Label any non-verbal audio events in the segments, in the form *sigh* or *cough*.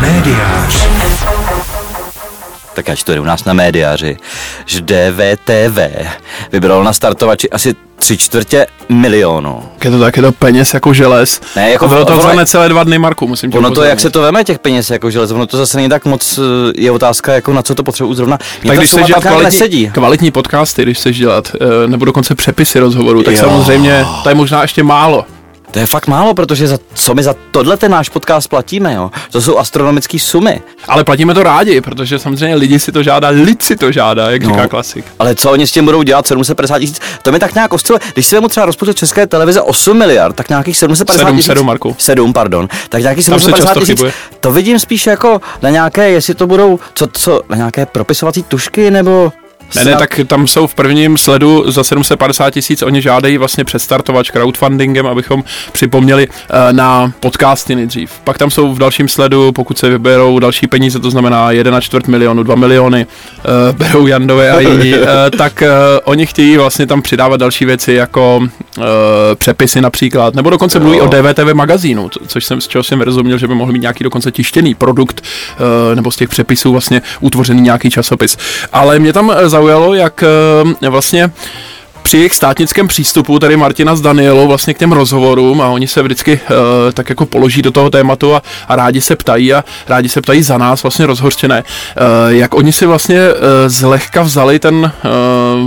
Médiář. Tak ať to je u nás na médiáři, že DVTV vybralo na startovači asi tři čtvrtě milionu. Je to tak, je to peněz jako želez. Ne, jako A bylo to ono- za necelé dva dny, Marku, musím Ono to, jak se to veme těch peněz jako železo, ono to zase není tak moc, eh, je otázka, jako na co to potřebuji zrovna. Mně tak ta když chceš dělat kvalitní, nesedí. kvalitní podcasty, když chceš dělat, eh, nebo dokonce přepisy rozhovorů, tak Jo. samozřejmě to je možná ještě málo. To je fakt málo, protože za, co my za tohle ten náš podcast platíme, jo? To jsou astronomické sumy. Ale platíme to rádi, protože samozřejmě lidi si to žádá, lid si to žádá, jak No. říká klasik. Ale co oni s tím budou dělat? 750 tisíc? To mi tak nějak osciluje. Když si vemu třeba rozpočet České televize 8 miliard, tak nějakých 750 Sedm, tisíc. sedm, Marku. 7, pardon. Tak nějakých Tam se 750 často tisíc. chybuje. To vidím spíš jako na nějaké, jestli to budou, co, co, na nějaké propisovací tušky, nebo... Ne, ne, tak tam jsou v prvním sledu za 750 tisíc, oni žádají vlastně předstartovač crowdfundingem, abychom připomněli eh, na podcasty nejdřív. Pak tam jsou v dalším sledu, pokud se vyberou další peníze, to znamená 1 čtvrt milionu, 2 miliony, eh, berou Jandové a jiní, *laughs* eh, tak oni chtějí vlastně tam přidávat další věci jako přepisy například, nebo dokonce mluví Jo. o DVTV magazínu, co- což jsem, z čeho jsem vyrozuměl, že by mohl mít nějaký dokonce tištěný produkt, eh, nebo z těch přepisů vlastně utvořený nějaký časopis. Ale mě tam eh, zaujalo, jak eh, vlastně při jejich státnickém přístupu, tady Martina s Danielou, vlastně k těm rozhovorům a oni se vždycky uh, tak jako položí do toho tématu a, a rádi se ptají a rádi se ptají za nás vlastně rozhořčené, uh, jak oni si vlastně uh, zlehka vzali ten,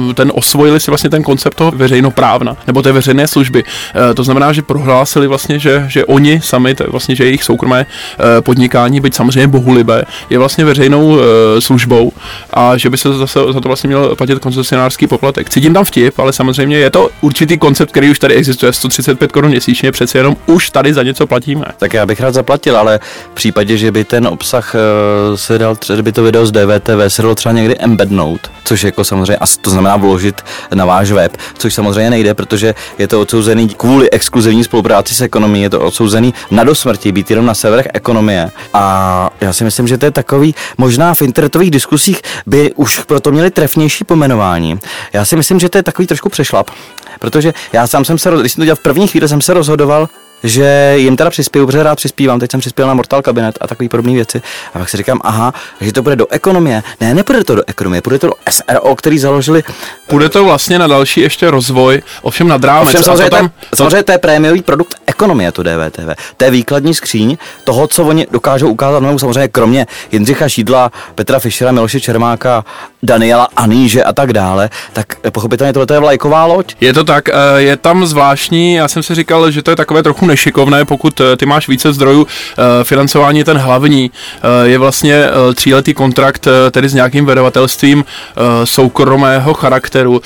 uh, ten osvojili si vlastně ten koncept toho veřejnoprávna, nebo té veřejné služby. Uh, to znamená, že prohlásili vlastně, že, že oni sami, to vlastně, že jejich soukromé uh, podnikání, byť samozřejmě bohulibé, je vlastně veřejnou uh, službou a že by se zase za to vlastně měl platit koncesionářský poplatek. Cítím tam vtip, ale samozřejmě je to určitý koncept, který už tady existuje, 135 korun měsíčně, přece jenom už tady za něco platíme. Tak já bych rád zaplatil, ale v případě, že by ten obsah eh, se dal, třeba kdyby to video z DVTV se dalo třeba někdy embednout, což jako samozřejmě, a to znamená vložit na váš web, což samozřejmě nejde, protože je to odsouzený kvůli exkluzivní spolupráci s ekonomií, je to odsouzený na dosmrti, být jenom na severech ekonomie. A já si myslím, že to je takový, možná v internetových diskusích by už proto měli trefnější pomenování. Já si myslím, že to je takový trošku přešlap, protože já sám jsem se, když jsem to dělal v první chvíli, jsem se rozhodoval, že jim teda přispěju, protože rád přispívám, teď jsem přispěl na Mortal Cabinet a takové podobné věci. A pak si říkám, aha, že to bude do ekonomie. Ne, nepůjde to do ekonomie, půjde to do SRO, který založili. Půjde to vlastně na další ještě rozvoj, ovšem nad rámec. Ovšem a samozřejmě, to tam, to, samozřejmě to je prémiový produkt ekonomie, to DVTV. To je výkladní skříň toho, co oni dokážou ukázat, no samozřejmě kromě Jindřicha Šídla, Petra Fischera, Miloše Čermáka, Daniela Aníže a tak dále, tak pochopitelně tohle je vlajková loď. Je to tak, eh, je tam zvláštní, já jsem si říkal, že to je takové trochu nešikovné, pokud eh, ty máš více zdrojů, eh, financování ten hlavní. Eh, je vlastně tříletý kontrakt tedy s nějakým vydavatelstvím eh, soukromého charakteru,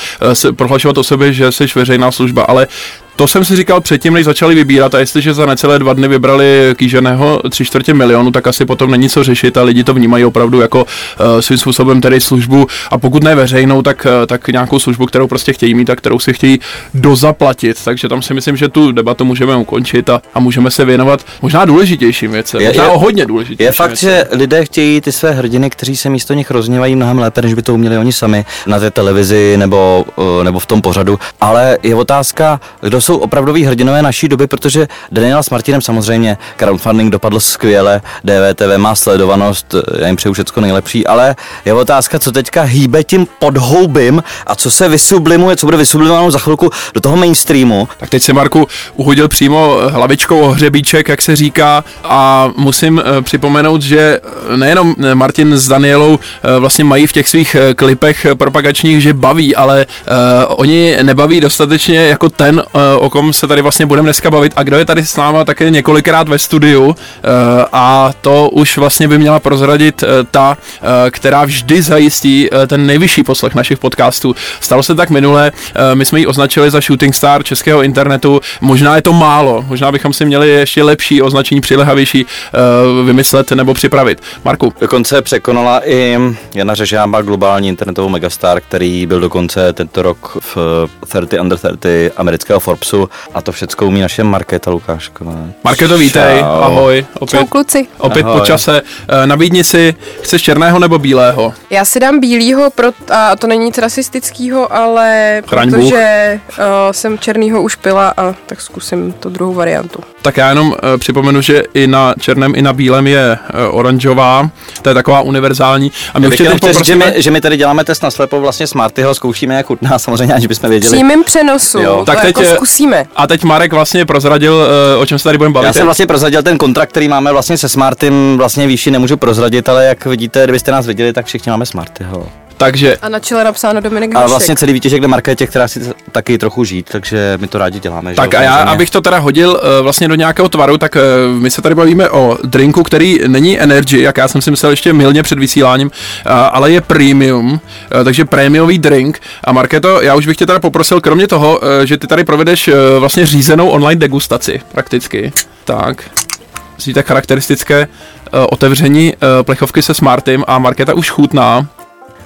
prohlašovat o sobě, že jsi veřejná služba, ale to jsem si říkal předtím, než začali vybírat a jestliže za necelé dva dny vybrali kýženého tři čtvrtě milionu, tak asi potom není co řešit a lidi to vnímají opravdu jako uh, svým způsobem tedy službu a pokud ne veřejnou, tak, uh, tak nějakou službu, kterou prostě chtějí mít a kterou si chtějí dozaplatit. Takže tam si myslím, že tu debatu můžeme ukončit a, a můžeme se věnovat možná důležitějším věcem, Je- možná je- o hodně důležitějším Je fakt, že lidé chtějí ty své hrdiny, kteří se místo nich rozněvají mnohem lépe, než by to uměli oni sami na té televizi nebo, eh, nebo v tom pořadu. Ale je otázka, kdo jsou opravdoví hrdinové naší doby, protože Daniela s Martinem samozřejmě crowdfunding dopadl skvěle, DVTV má sledovanost, eh, já jim přeju všecko nejlepší, ale je otázka, co teďka hýbe tím podhoubím a co se vysublimuje, co bude vysublimováno za chvilku do toho mainstreamu. Tak teď se Marku uhodil přímo hlavičkou o hřebíček, jak se říká, a musím eh, připomenout, že eh, nejenom eh, Martin s Danielou eh, vlastně mají v těch svých eh, klipech eh, propagačních, že baví, ale oni nebaví dostatečně jako ten, o kom se tady vlastně budeme dneska bavit a kdo je tady s náma také několikrát ve studiu uh, a to už vlastně by měla prozradit uh, ta, uh, která vždy zajistí ten nejvyšší poslech našich podcastů. Stalo se tak minule, my jsme ji označili za shooting star českého internetu, možná je to málo, možná bychom si měli ještě lepší označení, přilehavější vymyslet nebo připravit. Marku, Dokonce překonala i Jana Řežába, globální internetovou megastar, který byl dokonce tento rok v 30 under 30 amerického Forbesa. Tipsu a to všecko umí naše Markéta Lukášková. Marketo, vítej, Čau. ahoj, Čau opět, kluci. opět Ahoj. po čase. Eh, Nabídni si, chceš černého nebo bílého? Já si dám bílýho, pro, a to není nic rasistického, ale Chraň Bůh. protože uh, jsem černýho už pila a tak zkusím tu druhou variantu. Tak já jenom uh, připomenu, že i na černém, i na bílém je uh, oranžová, to je taková univerzální. A my Já už bych tě chtěl teď říct, že poprosíme, my, že my tady děláme test na slepo vlastně Smartyho, zkoušíme jak chutná, *laughs* samozřejmě, aniž bychom věděli. přímém přenosu, Jo. to Tak teď jako zkusíme. a teď Marek vlastně prozradil, uh, o čem se tady budeme bavit. Já jsem vlastně prozradil ten kontrakt, který máme vlastně se Smartym, vlastně výši nemůžu prozradit, ale jak vidíte, kdybyste nás viděli, tak všichni máme Smartyho. Takže A na čele napsáno Dominik A Hašek. vlastně celý výtěžek jde Markétě, která si taky trochu žít, takže my to rádi děláme. že Tak jo, a já, abych to teda hodil uh, vlastně do nějakého tvaru, tak uh, my se tady bavíme o drinku, který není energy, jak já jsem si myslel ještě milně před vysíláním, uh, ale je premium, takže prémiový drink. A Marketo, já už bych tě teda poprosil, kromě toho, že ty tady provedeš vlastně řízenou online degustaci prakticky. Tak. Vidíte charakteristické uh, otevření uh, plechovky se Smartym a Marketa už chutná.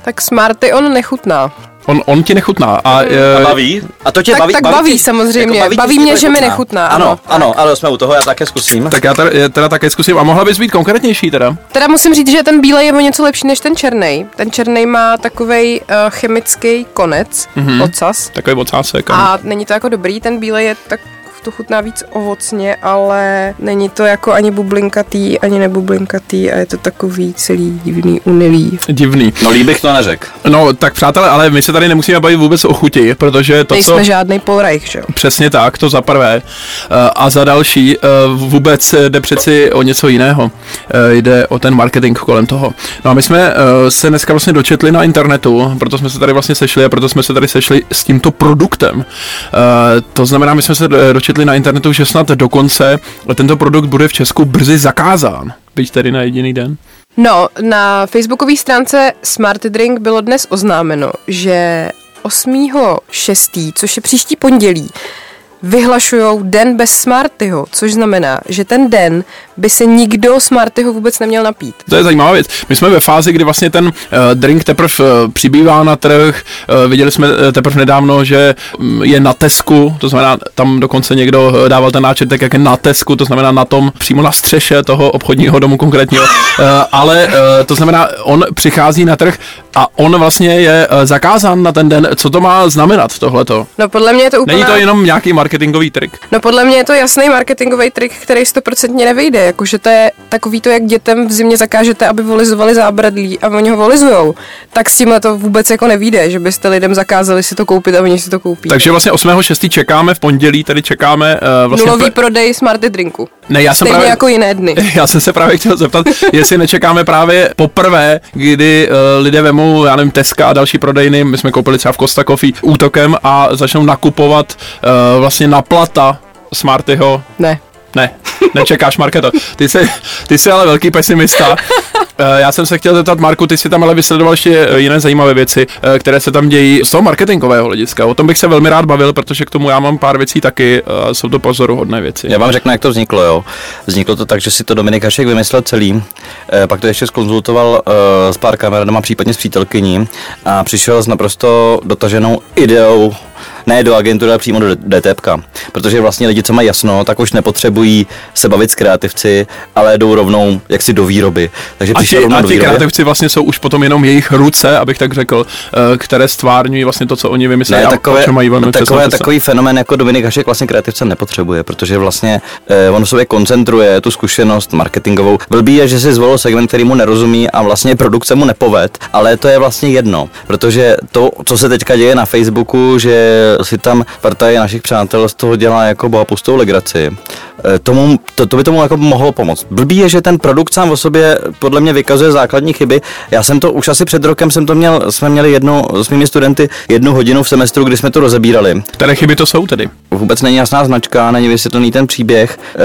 Tak Smarty on nechutná. On, on ti nechutná. A, A uh, baví? A to tě Tak- baví? tak baví tě- samozřejmě. tě, Baví že mě, že mi nechutná, Ano, ano. ano, ale jsme u toho, já také zkusím. tak já teda, já teda také zkusím. A mohla bys být konkrétnější teda? Teda musím říct, že ten bílej je o něco lepší než ten černý. Ten černý má takový uh, chemický konec, mm-hmm. ocas. Takový ocásek. ano. A není to jako dobrý, ten bílej je tak to chutná víc ovocně, ale není to jako ani bublinkatý, ani nebublinkatý a je to takový celý divný, unilý. Divný. No líbych to neřekl. No, tak přátelé, ale my se tady nemusíme bavit vůbec o chuti, protože to, Nejsme co... žádný Paul Reich, že jo? Přesně tak, to za prvé. Eh, A za další, eh, vůbec jde přeci o něco jiného. Eh, Jde o ten marketing kolem toho. No a my jsme eh, se dneska vlastně dočetli na internetu, proto jsme se tady vlastně sešli a proto jsme se tady sešli s tímto produktem. Eh, To znamená, my jsme se eh, dočetli na internetu, že snad dokonce tento produkt bude v Česku brzy zakázán. Byť tedy na jediný den. No, na facebookové stránce Smart Drink bylo dnes oznámeno, že 8.6., což je příští pondělí, vyhlašujou den bez Smartyho, což znamená, že ten den by se nikdo Smartyho vůbec neměl napít. To je zajímavá věc. My jsme ve fázi, kdy vlastně ten uh, drink teprve uh, přibývá na trh. Uh, viděli jsme uh, teprve nedávno, že um, je na Tesku, to znamená, tam dokonce někdo uh, dával ten náčrtek, jak je na Tesku, to znamená na tom, přímo na střeše toho obchodního domu konkrétního. Uh, ale uh, to znamená, on přichází na trh a on vlastně je uh, zakázán na ten den. Co to má znamenat tohleto? No podle mě je to úplně... Není to jenom nějaký marketingový trik? No podle mě je to jasný marketingový trik, který stoprocentně nevejde, jakože to je takový to, jak dětem v zimě zakážete, aby volizovali zábradlí a oni ho volizujou, tak s tímhle to vůbec jako nevíde, že byste lidem zakázali si to koupit a oni si to koupí. Takže vlastně 8.6. čekáme v pondělí, tady čekáme uh, vlastně... Nulový prodej smarty drinku. Ne, já jsem Stejně právě... jako jiné dny. *laughs* Já jsem se právě chtěl zeptat, jestli nečekáme právě poprvé, kdy uh, lidé vemou, já nevím, Teska a další prodejny, my jsme koupili třeba v Costa Coffee útokem a začnou nakupovat uh, vlastně na plata Smartyho. Ne. Ne, nečekáš, Marketo. Ty jsi, ty jsi ale velký pesimista. Eh, Já jsem se chtěl zeptat, Marku, ty si tam ale vysledoval ještě eh, jiné zajímavé věci, eh, které se tam dějí z toho marketingového hlediska. O tom bych se velmi rád bavil, protože k tomu já mám pár věcí taky, eh, jsou to pozoruhodné věci. Já vám řeknu, jak to vzniklo, jo. Vzniklo to tak, že si to Dominik Hašek vymyslel celý, eh, pak to ještě skonzultoval eh, s pár kamarádama, případně s přítelkyní a přišel s naprosto dotaženou ideou ne do agentury, ale přímo do DTPK. Protože vlastně lidi, co mají jasno, tak už nepotřebují se bavit s kreativci, ale jdou rovnou jaksi do výroby. Takže A ti, a ti kreativci vlastně jsou už potom jenom jejich ruce, abych tak řekl, eh, které stvárňují vlastně to, co oni vymysleli Ne, a takové, čem mají velmi přesnou takové, takový fenomén jako Dominik Hašek vlastně kreativce nepotřebuje, protože vlastně eh, on sobě koncentruje tu zkušenost marketingovou. Blbý je, že si zvolil segment, který mu nerozumí a vlastně produkce mu nepoved, ale to je vlastně jedno, protože to, co se teďka děje na Facebooku, že si tam partaj našich přátel z toho dělá jako bohapustou legraci, eh, tomu, to, to by tomu jako mohlo pomoct. Blbý je, že ten produkt sám o sobě podle mě vykazuje základní chyby. Já jsem to už asi před rokem jsem to měl, jsme měli jednu s mými studenty jednu hodinu v semestru, kdy jsme to rozebírali. Které chyby to jsou tedy? Vůbec není jasná značka, není vysvětlený ten příběh. E,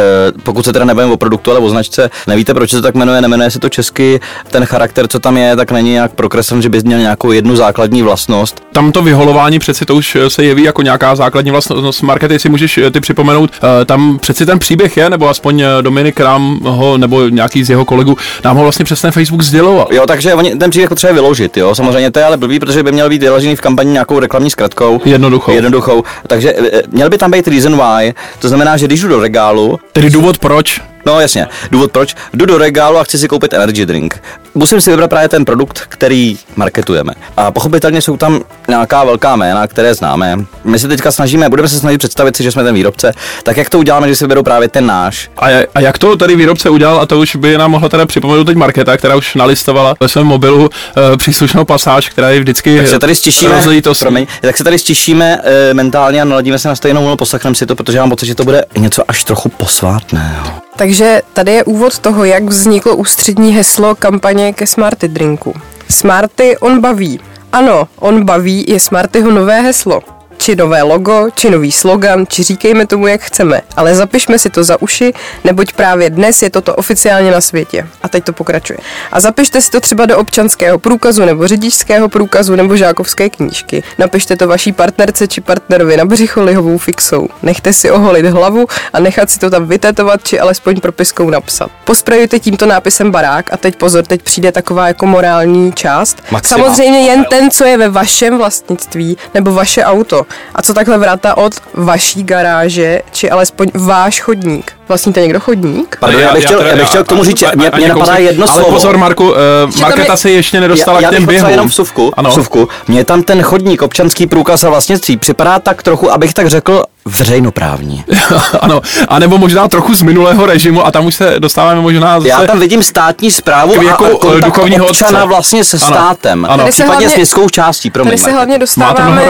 pokud se teda nebavím o produktu, ale o značce, nevíte, proč se to tak jmenuje, nemenuje se to česky. Ten charakter, co tam je, tak není nějak prokreslen, že by měl nějakou jednu základní vlastnost. Tam to vyholování přeci to už se jeví jeví jako nějaká základní vlastnost markety, si můžeš ty připomenout, tam přeci ten příběh je, nebo aspoň Dominik Rám ho, nebo nějaký z jeho kolegů nám ho vlastně přes ten Facebook sděloval. Jo, takže oni, ten příběh potřebuje vyložit, jo. Samozřejmě to je ale blbý, protože by měl být vyložený v kampani nějakou reklamní zkratkou. Jednoduchou. Jednoduchou. Takže měl by tam být reason why, to znamená, že když jdu do regálu. Tedy důvod proč? No jasně, důvod proč. Jdu do regálu a chci si koupit energy drink. Musím si vybrat právě ten produkt, který marketujeme. A pochopitelně jsou tam nějaká velká jména, které známe. My se teďka snažíme, budeme se snažit představit si, že jsme ten výrobce. Tak jak to uděláme, že si vyberou právě ten náš? A, a jak to tady výrobce udělal, a to už by nám mohla teda připomenout teď Marketa, která už nalistovala ve svém mobilu uh, příslušnou pasáž, která je vždycky. Tak se tady stišíme, promiň, tak se tady stišíme uh, mentálně a naladíme se na stejnou vlnu, poslechneme si to, protože mám pocit, že to bude něco až trochu posvátného. Takže tady je úvod toho, jak vzniklo ústřední heslo kampaně ke Smarty Drinku. Smarty on baví. Ano, on baví je Smartyho nové heslo či nové logo, či nový slogan, či říkejme tomu, jak chceme, ale zapišme si to za uši, neboť právě dnes je toto oficiálně na světě. A teď to pokračuje. A zapište si to třeba do občanského průkazu, nebo řidičského průkazu, nebo žákovské knížky. Napište to vaší partnerce či partnerovi na břicho lihovou fixou. Nechte si oholit hlavu a nechat si to tam vytetovat, či alespoň propiskou napsat. Posprejujte tímto nápisem barák a teď pozor, teď přijde taková jako morální část. Maxima. Samozřejmě jen ten, co je ve vašem vlastnictví, nebo vaše auto. A co takhle vrata od vaší garáže, či alespoň váš chodník? Vlastníte někdo chodník? Pardon, já, bych chtěl, já bych chtěl k tomu říct, mě, mě napadá jedno ale slovo. Ale pozor, Marku, uh, Marketa je, se ještě nedostala já, k těm běhům. jenom vsuvku, ano. vsuvku. Mně tam ten chodník, občanský průkaz a vlastnictví připadá tak trochu, abych tak řekl, veřejnoprávní. *laughs* ano, a nebo možná trochu z minulého režimu a tam už se dostáváme možná zase... Já tam vidím státní zprávu jako a, a kontakt duchovního občana otce. vlastně se ano, státem. Ano. Případně s městskou částí, promiň. Tady se hlavně dostáváme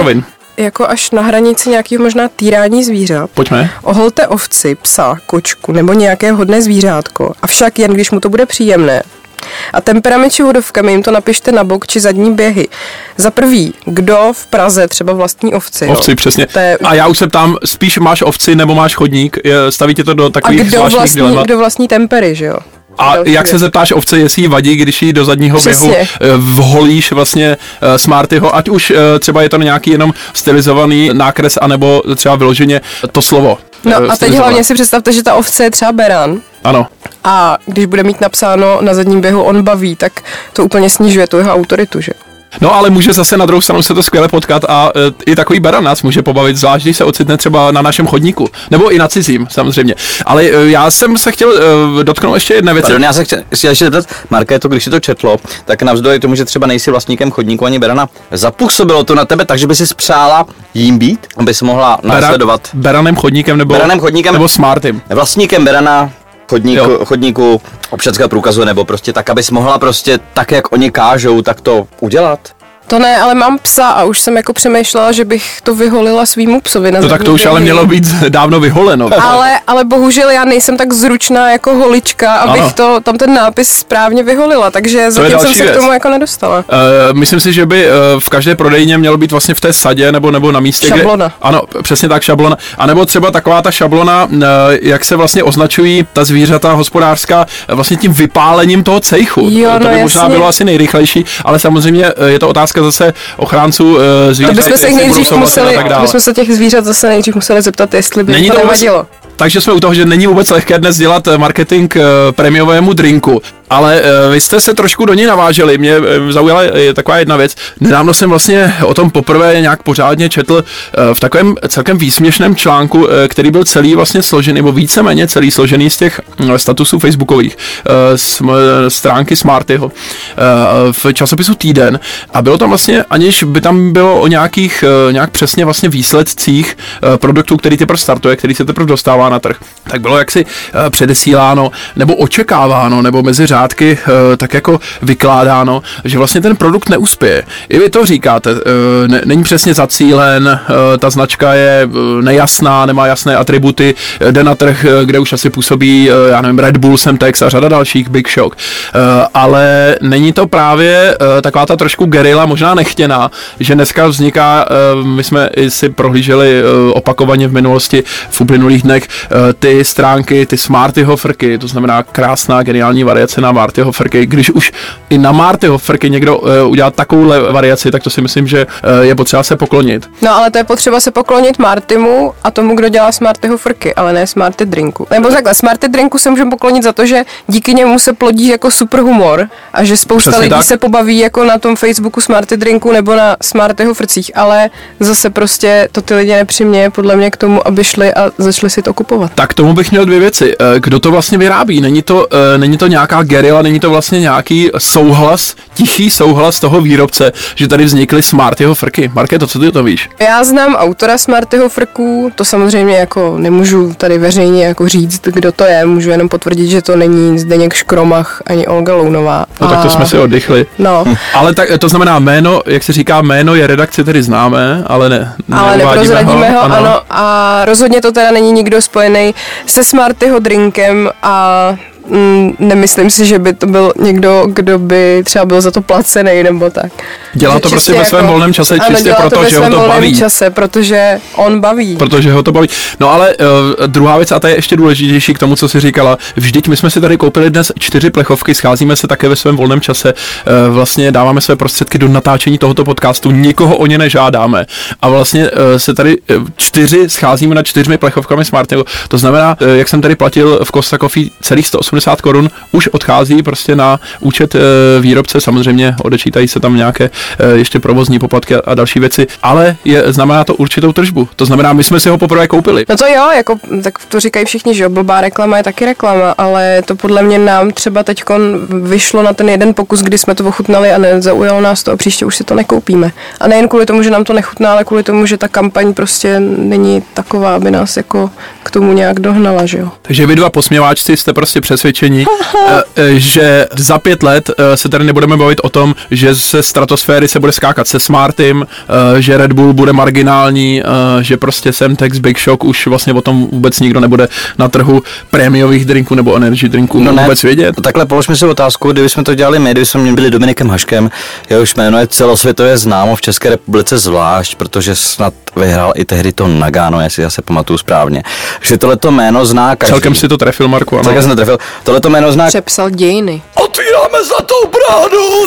jako až na hranici nějakých možná týrání zvířat. Pojďme. Oholte ovci, psa, kočku nebo nějaké hodné zvířátko. Avšak jen když mu to bude příjemné. A temperament či vodovkami jim to napište na bok či zadní běhy. Za prvý, kdo v Praze třeba vlastní ovci? Ovci, jo? přesně. Je... A já už se ptám, spíš máš ovci nebo máš chodník? Stavíte to do takových A kdo vlastní, dilemat? kdo vlastní tempery, že jo? A jak se zeptáš ovce, jestli jí vadí, když jí do zadního Přesně. běhu eh, vholíš vlastně uh, Smartyho, ať už uh, třeba je to nějaký jenom stylizovaný nákres, anebo třeba vyloženě to slovo. No uh, a teď hlavně si představte, že ta ovce je třeba beran. Ano. A když bude mít napsáno na zadním běhu on baví, tak to úplně snižuje tu jeho autoritu, že? No ale může zase na druhou stranu se to skvěle potkat a e, i takový baran nás může pobavit, zvlášť když se ocitne třeba na našem chodníku, nebo i na cizím samozřejmě. Ale e, já jsem se chtěl e, dotknout ještě jedné věci. Pardon, já se chtěl ještě zeptat, Marka, to, když si to četlo, tak navzdory tomu, že třeba nejsi vlastníkem chodníku ani berana, zapůsobilo to na tebe tak, že by si spřála jím být, aby si mohla následovat. Beranem chodníkem nebo, beranem chodníkem, nebo smartym. Vlastníkem berana chodníku, chodníku občanského průkazu, nebo prostě tak, abys mohla prostě tak, jak oni kážou, tak to udělat? To ne, ale mám psa a už jsem jako přemýšlela, že bych to vyholila svýmu psovi. Na to tak to už ale mělo být dávno vyholeno. Ale, ale bohužel já nejsem tak zručná jako holička, abych ano. to, tam ten nápis správně vyholila, takže to zatím jsem se věc. k tomu jako nedostala. Uh, myslím si, že by uh, v každé prodejně mělo být vlastně v té sadě nebo, nebo na místě, šablona. Kde, ano, přesně tak šablona. A nebo třeba taková ta šablona, uh, jak se vlastně označují ta zvířata hospodářská vlastně tím vypálením toho cejchu. Jo, to no by jasně. možná bylo asi nejrychlejší, ale samozřejmě je to otázka otázka zase ochránců uh, zvířat. To bychom se nejdřív museli, bychom se těch zvířat zase nejdřív museli zeptat, jestli by Není to, nevadilo. Takže jsme u toho, že není vůbec lehké dnes dělat eh, marketing uh, prémiovému drinku, ale uh, vy jste se trošku do něj naváželi. Mě uh, zaujala je taková jedna věc. Nedávno jsem vlastně o tom poprvé nějak pořádně četl uh, v takovém celkem výsměšném článku, uh, který byl celý vlastně složený, nebo víceméně celý složený z těch uh, statusů facebookových, uh, z uh, stránky Smartyho uh, v časopisu Týden. A bylo tam vlastně, aniž by tam bylo o nějakých, uh, nějak přesně vlastně výsledcích uh, produktů, který teprve startuje, který se teprve dostává na trh, tak bylo jaksi eh, předesíláno nebo očekáváno nebo mezi řádky eh, tak jako vykládáno, že vlastně ten produkt neuspěje. I vy to říkáte, eh, není přesně zacílen, ta značka je nejasná, nemá jasné atributy, jde na trh, kde už asi působí, já nevím, Red Bull, Semtex a řada dalších, Big Shock. Ale není to právě taková ta trošku gerila, možná nechtěná, že dneska vzniká, my jsme si prohlíželi opakovaně v minulosti v uplynulých dnech, Eh, ty stránky, ty Smartyho frky, to znamená krásná, geniální variace na Martyho frky. Když už i na Martyho frky někdo uh, udělá takovouhle variaci, tak to si myslím, že uh, je potřeba se poklonit. No ale to je potřeba se poklonit Martimu a tomu, kdo dělá Smartyho frky, ale ne Smarty drinku. Nebo takhle, Smarty drinku se můžeme poklonit za to, že díky němu se plodí jako super humor a že spousta Přesně lidí tak. se pobaví jako na tom Facebooku Smarty drinku nebo na Smartyho frcích, ale zase prostě to ty lidi nepřiměje podle mě k tomu, aby šli a začali si to kupovat. Tak tomu bych měl dvě věci. Eh, Kdo to vlastně vyrábí? Není to, není to nějaká gerila, není to vlastně nějaký souhlas, tichý souhlas toho výrobce, že tady vznikly Smartyho frky. Markéto, co ty o to víš? Já znám autora Smartyho frků, to samozřejmě jako nemůžu tady veřejně jako říct, kdo to je, můžu jenom potvrdit, že to není Zdeněk Škromach ani Olga Lounová. No tak to A- jsme si oddychli. No, *laughs* Ale tak, to znamená jméno, jak se říká, jméno je redakci tedy známé, ale ne. ale neprozradíme ho, ano. ano. A rozhodně to teda není nikdo spojený se Smartyho drinkem a mm, nemyslím si, že by to byl někdo, kdo by třeba byl za to placený nebo tak. Dělá Že to prostě ve svém volném čase, ano, čistě proto, to že ho to volném baví. čase, protože on baví. Protože ho to baví. No ale uh, druhá věc, a ta je ještě důležitější k tomu, co si říkala, vždyť my jsme si tady koupili dnes čtyři plechovky, scházíme se také ve svém volném čase, uh, vlastně dáváme své prostředky do natáčení tohoto podcastu, nikoho o ně nežádáme. A vlastně uh, se tady čtyři scházíme na čtyřmi plechovkami Smartneho. To znamená, uh, jak jsem tady platil v Costa Coffee celých 180 korun, už odchází prostě na účet uh, výrobce, samozřejmě odečítají se tam nějaké uh, ještě provozní poplatky a, další věci, ale je, znamená to určitou tržbu. To znamená, my jsme si ho poprvé koupili. No to jo, jako, tak to říkají všichni, že jo, blbá reklama je taky reklama, ale to podle mě nám třeba teď vyšlo na ten jeden pokus, kdy jsme to ochutnali a nezaujalo nás to a příště už si to nekoupíme. A nejen kvůli tomu, že nám to nechutná, ale kvůli tomu, že ta kampaň prostě není taková, aby nás jako k tomu nějak dohnala, že jo. Takže vy dva posměváčci jste prostě přesvědčeni, *laughs* eh, eh, že za pět let eh, se tady nebudeme bavit o tom, že ze stratosféry se bude skákat se Smartym, eh, že Red Bull bude marginální, eh, že prostě Semtex, Big Shock už vlastně o tom vůbec nikdo nebude na trhu prémiových drinků nebo energy drinků no vůbec vědět. Takhle položme si otázku, kdyby jsme to dělali my, kdyby jsme byli Dominikem Haškem, jehož jméno je celosvětově známo v České republice zvlášť, protože snad vyhrál i tehdy to Nagano, jestli já se pamatuju správně. Že tohleto jméno zná každý. Celkem si to trefil, Marku, ano. Celkem jsem to trefil. Tohleto jméno zná Přepsal dějiny. Otvíráme zlatou bránu!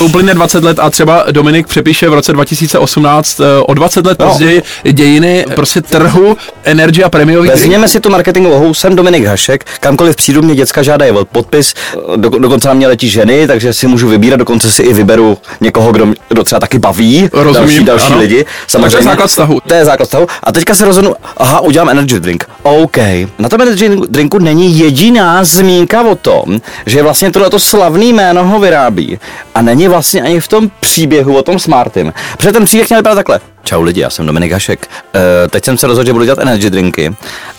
Uplyne 20 let a třeba Dominik přepíše v roce 2018 eh, o 20 let No. později dějiny prostě trhu energy a prémiových drinků. Vezměme si tu marketingovou hou, jsem Dominik Hašek, kamkoliv přijdu, mě děcka žádají o podpis, do, dokonce na mě letí ženy, takže si můžu vybírat, dokonce si i vyberu někoho, kdo, mě- kdo třeba taky baví, Rozumím, další, další ano. lidi. Tak to je základ vztahu. To je základ vztahu. A teďka se rozhodnu, aha, udělám energy drink. OK. Na tom energy drinku není jediná zmínka o tom, že vlastně tohleto slavný jméno ho vyrábí. A není vlastně ani v tom příběhu o tom Smartym. Protože ten příběh měl vypadat takhle. Čau lidi, já jsem Dominik Hašek. E, teď jsem se rozhodl, že budu dělat energy drinky.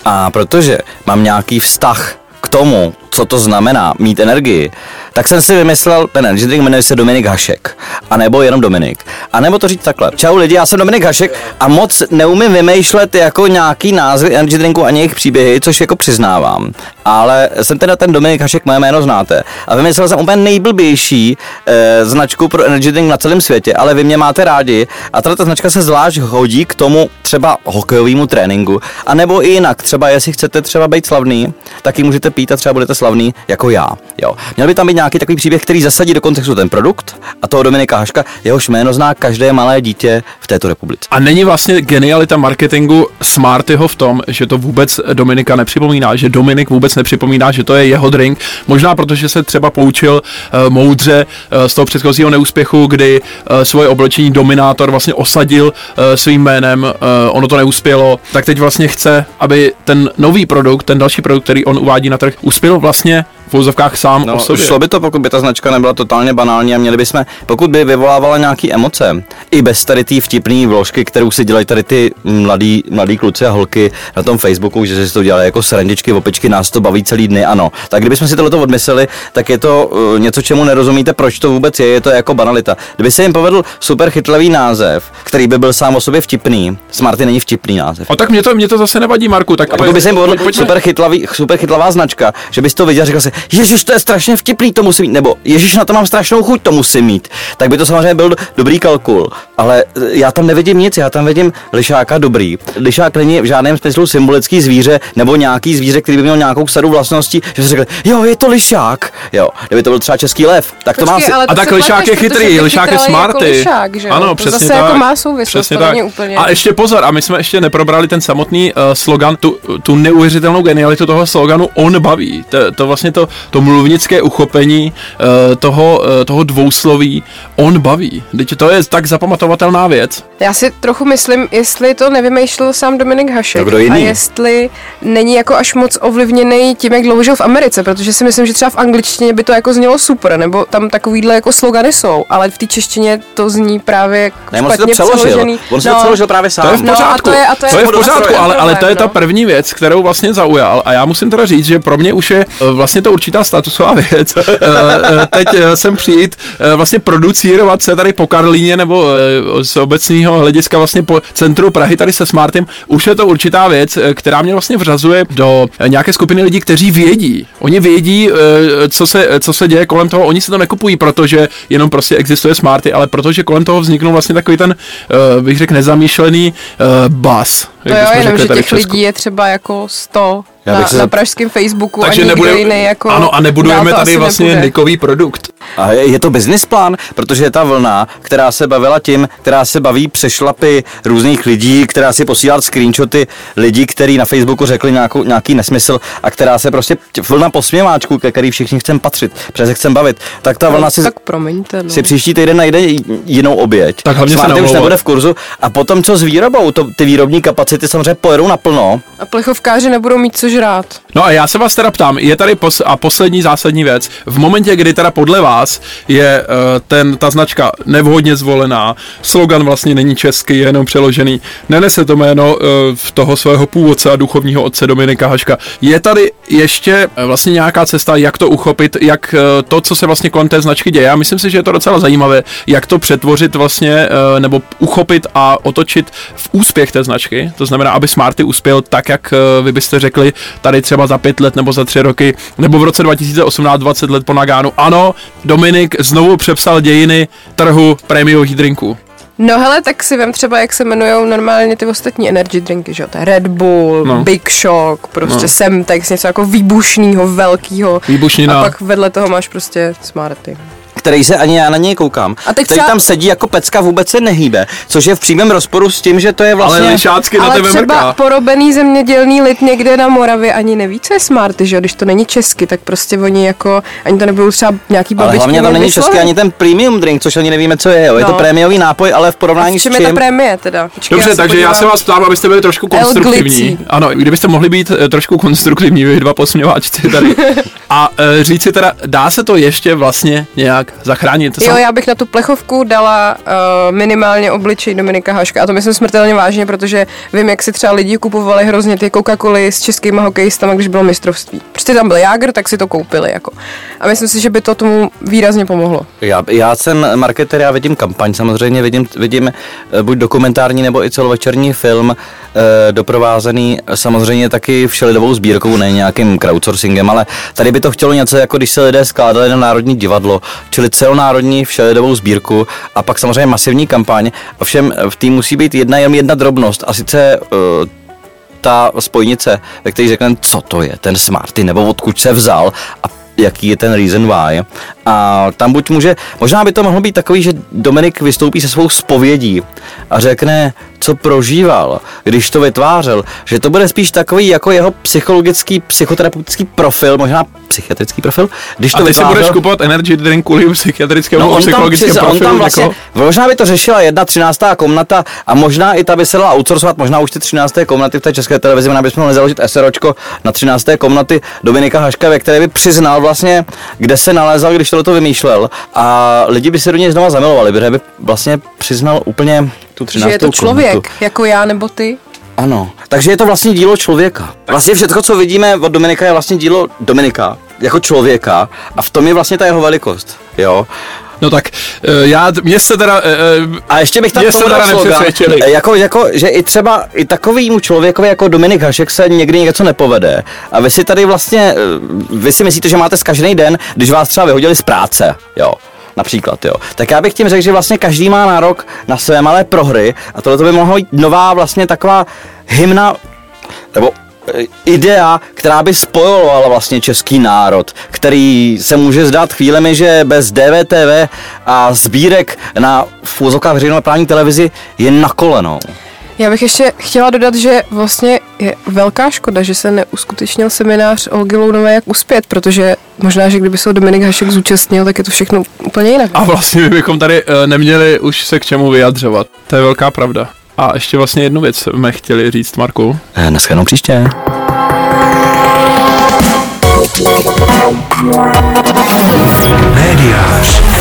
A protože mám nějaký vztah k tomu, co to znamená mít energii, tak jsem si vymyslel, ten energy drink jmenuje se Dominik Hašek. A nebo jenom Dominik. A nebo to říct takhle. Čau lidi, já jsem Dominik Hašek a moc neumím vymýšlet jako nějaký názvy energy drinku ani jejich příběhy, což jako přiznávám. Ale jsem teda ten Dominik Hašek, moje jméno znáte. A vymyslel jsem úplně nejblbější eh, značku pro energy drink na celém světě, ale vy mě máte rádi. A tato ta značka se zvlášť hodí k tomu třeba hokejovému tréninku. A nebo i jinak, třeba jestli chcete třeba být slavný, tak ji můžete pít a třeba budete slavný jako já. Jo. Měl by tam být nějaký takový příběh, který zasadí do kontextu ten produkt a toho Dominika Haška, jehož jméno zná každé malé dítě v této republice. A není vlastně genialita marketingu Smartyho v tom, že to vůbec Dominika nepřipomíná, že Dominik vůbec nepřipomíná, že to je jeho drink. Možná protože se třeba poučil uh, moudře uh, z toho předchozího neúspěchu, kdy uh, svoje oblečení Dominátor vlastně osadil uh, svým jménem, uh, ono to neuspělo, tak teď vlastně chce, aby ten nový produkt, ten další produkt, který on uvádí na trh, uspěl vlastně песня v úzovkách sám No, o sobě. šlo by to, pokud by ta značka nebyla totálně banální a měli bychom, pokud by vyvolávala nějaký emoce, i bez tady té vtipné vložky, kterou si dělají tady ty mladí, mladí kluci a holky na tom Facebooku, že si to dělají jako srandičky, opičky, nás to baví celý dny, ano. Tak kdybychom si tohleto odmysleli, tak je to uh, něco, čemu nerozumíte, proč to vůbec je, je to jako banalita. Kdyby se jim povedl super chytlavý název, který by byl sám o sobě vtipný, Smarty není vtipný název. O tak mě to, mě to zase nevadí, Marku. Tak A pokud by se jim povedl super, chytlavý, super chytlavá značka, že bys to viděl a říkal si, Ježíš, to je strašně vtipný, to musím mít, nebo Ježíš, na to mám strašnou chuť, to musím mít, tak by to samozřejmě byl dobrý kalkul. Ale eh, já tam nevidím nic, já tam vidím lišáka dobrý. Lišák není v žádném smyslu symbolický zvíře nebo nějaký zvíře, který by měl nějakou sadu vlastností, že se řekl, jo, je to lišák. Jo, kdyby to byl třeba český lev, tak to Počkej, má. ale A tak lišák je chytrý, lišák je chytralý jako smarty. lišák, že? Ano, to přesně zase tak. jako má souvislost, Přesně to tak. úplně. A ještě pozor, a my jsme ještě neprobrali ten samotný uh, slogan, tu, tu neuvěřitelnou genialitu toho sloganu On baví. To, to vlastně to, to mluvnické uchopení uh, toho, uh, toho dvousloví On baví. Teď to je tak zapamatovatelná věc. Já si trochu myslím, jestli to nevymýšlel sám Dominik Hašek. No, kdo jiný? A jestli není jako až moc ovlivněný tím, jak dlouho žil v Americe, protože si myslím, že třeba v angličtině by to jako znělo super, nebo tam takovýhle jako slogany jsou, ale v té češtině to zní právě Ne, on si to špatně přeložil. přeložený. On si to přeložil právě sám. To je v No, a pořádku. to je- a to je- to je v pořádku, ale, ale to je ta no. první věc, kterou vlastně zaujal. A já musím teda říct, že pro mě už je eh, vlastně to určitá statusová věc. *laughs* Eh, eh, Teď jsem přijít eh, vlastně producírovat se tady po Karlíně nebo z obecného hlediska vlastně po centru Prahy tady se Smartem. Už je to určitá věc, která mě vlastně vřazuje do nějaké skupiny lidí, kteří vědí. Oni vědí, co se, co se děje kolem toho. Oni si to nekupují, protože jenom prostě existuje Smarty, ale protože kolem toho vzniknul vlastně takový ten, bych řekl, nezamýšlený buzz. To jo, jenom, že těch lidí je třeba jako 100 Já na, bych se na pražském Facebooku Takže a nikdo jiný jako ano, a nebudujeme tady vlastně. Nikový produkt. A je to business plán, protože je ta vlna, která se bavila tím, která se baví přešlapy různých lidí, která si posílá screenshoty lidí, kteří na Facebooku řekli nějakou, nějaký nesmysl a která se prostě vlna posměváčků, ke který všichni chcem patřit, protože se chcem bavit, tak ta vlna si, Tak promiňte, no. si příští týden najde jinou oběť. Tak hlavně se Smarty už neomlouvat. nebude v kurzu a potom co s výrobou, to, ty výrobní kapacity samozřejmě pojedou naplno. A plechovkáři nebudou mít co žrát. No a já se vás teda ptám, je tady pos- a poslední zásadní věc, v momentě, kdy teda podle vás je uh, ten, ta značka nevhodně zvolená, slogan vlastně není český, je jenom přeložený, nenese to jméno uh, v toho svého původce a duchovního otce Dominika Haška. Je tady ještě uh, vlastně nějaká cesta, jak to uchopit, jak to, co se vlastně kolem té značky děje. Já myslím si, že je to docela zajímavé, jak to přetvořit vlastně, nebo uchopit a otočit v úspěch té značky. To znamená, aby Smarty uspěl tak, jak vy byste řekli, tady třeba za pět let nebo za tři roky, nebo v roce 2018 20 let po Nagánu. Ano, Dominik znovu přepsal dějiny trhu prémiových drinků. No hele, tak si vem třeba, jak se jmenují normálně ty ostatní energy drinky, že jo? To je Red Bull, No. Big Shock, prostě No. Semtex, něco jako výbušnýho, velkýho. Výbušnina. A pak vedle toho máš prostě Smarty. Který se ani já na něj koukám. A teď který třeba- tam sedí jako pecka, vůbec se nehýbe, což je v přímém rozporu s tím, že to je vlastně... Ale lišácky na Ale tebe třeba mrká. porobený zemědělný lid někde na Moravě ani neví, co je Smarty, že jo? Když to není česky, tak prostě oni jako, ani to nebudou třeba nějaký Ale babičky hlavně tam není český ani ten premium drink, což ani nevíme, co je. Jo. Je to No. prémiový nápoj, ale v porovnání s čem je ta čím... prémie teda? Počkej, Dobře, se takže já podívám. se vás ptám, abyste byli trošku konstruktivní. Ano, kdybyste mohli být eh, trošku konstruktivní, vy dva posměváčci tady. *laughs* A e, říct si teda, dá se to ještě vlastně nějak zachránit? Jo, já bych na tu plechovku dala uh, minimálně obličej Dominika Haška a to myslím smrtelně vážně, protože vím, jak si třeba lidi kupovali hrozně ty coca coly s českýma hokejistama, když bylo mistrovství. Prostě tam byl Jágr, tak si to koupili. Jako. A myslím si, že by to tomu výrazně pomohlo. Já, já jsem marketer, já vidím kampaň, samozřejmě vidím, vidím eh, buď dokumentární nebo i celovečerní film, eh, doprovázený samozřejmě taky všelidovou sbírkou, ne nějakým crowdsourcingem, ale tady by to chtělo něco, jako když se lidé skládali na Národní divadlo, čili celonárodní všelidovou sbírku a pak samozřejmě masivní kampaň. Ovšem v té musí být jedna, jen jedna drobnost a sice eh, ta spojnice, ve které řekneme, co to je ten Smarty, nebo odkud se vzal a jaký je ten reason why. A tam buď může, možná by to mohlo být takový, že Dominik vystoupí se svou spovědí a řekne, co prožíval, když to vytvářel, že to bude spíš takový jako jeho psychologický, psychoterapeutický profil, možná psychiatrický profil, když A to ty si vytvářel. budeš kupovat energy drink kvůli psychiatrickému No, on tam, psychologickému přiz, on profilu tam vlastně, někoho? možná by to řešila jedna třináctá komnata a možná i ta by se dala outsourcovat, možná už ty třinácté komnaty v té české televizi, možná bychom mohli založit SROčko na třinácté komnaty Dominika Haška, ve které by přiznal vlastně, kde se nalézal, když tohle to vymýšlel a lidi by se do něj znova zamilovali, protože by vlastně přiznal úplně tu Že třináctou je to člověk, komnatu. jako já nebo ty. Ano, takže je to vlastně dílo člověka. Vlastně všechno, co vidíme od Dominika, je vlastně dílo Dominika jako člověka a v tom je vlastně ta jeho velikost, jo. No tak, eh, já, mě se teda... eh, A ještě bych tam se teda slogan, eh, jako, jako, že i třeba i takovýmu člověkovi jako Dominik Hašek se někdy něco nepovede. A vy si tady vlastně, eh, vy si myslíte, že máte zkažený den, když vás třeba vyhodili z práce, jo. Například, jo. Tak já bych tím řekl, že vlastně každý má nárok na své malé prohry a tohle by mohla být nová vlastně taková hymna, nebo eh, idea, která by spojovala vlastně český národ, který se může zdát chvílemi, že bez DVTV a sbírek na v úzokách veřejnoprávní televizi je na kolenou. Já bych ještě chtěla dodat, že vlastně je velká škoda, že se neuskutečnil seminář Olgy Lounové, jak uspět, protože možná, že kdyby se Dominik Hašek zúčastnil, tak je to všechno úplně jinak. A vlastně my bychom tady eh, neměli už se k čemu vyjadřovat. To je velká pravda. A ještě vlastně jednu věc jsme chtěli říct, Marku. Eh, Naschledanou příště. Médiář.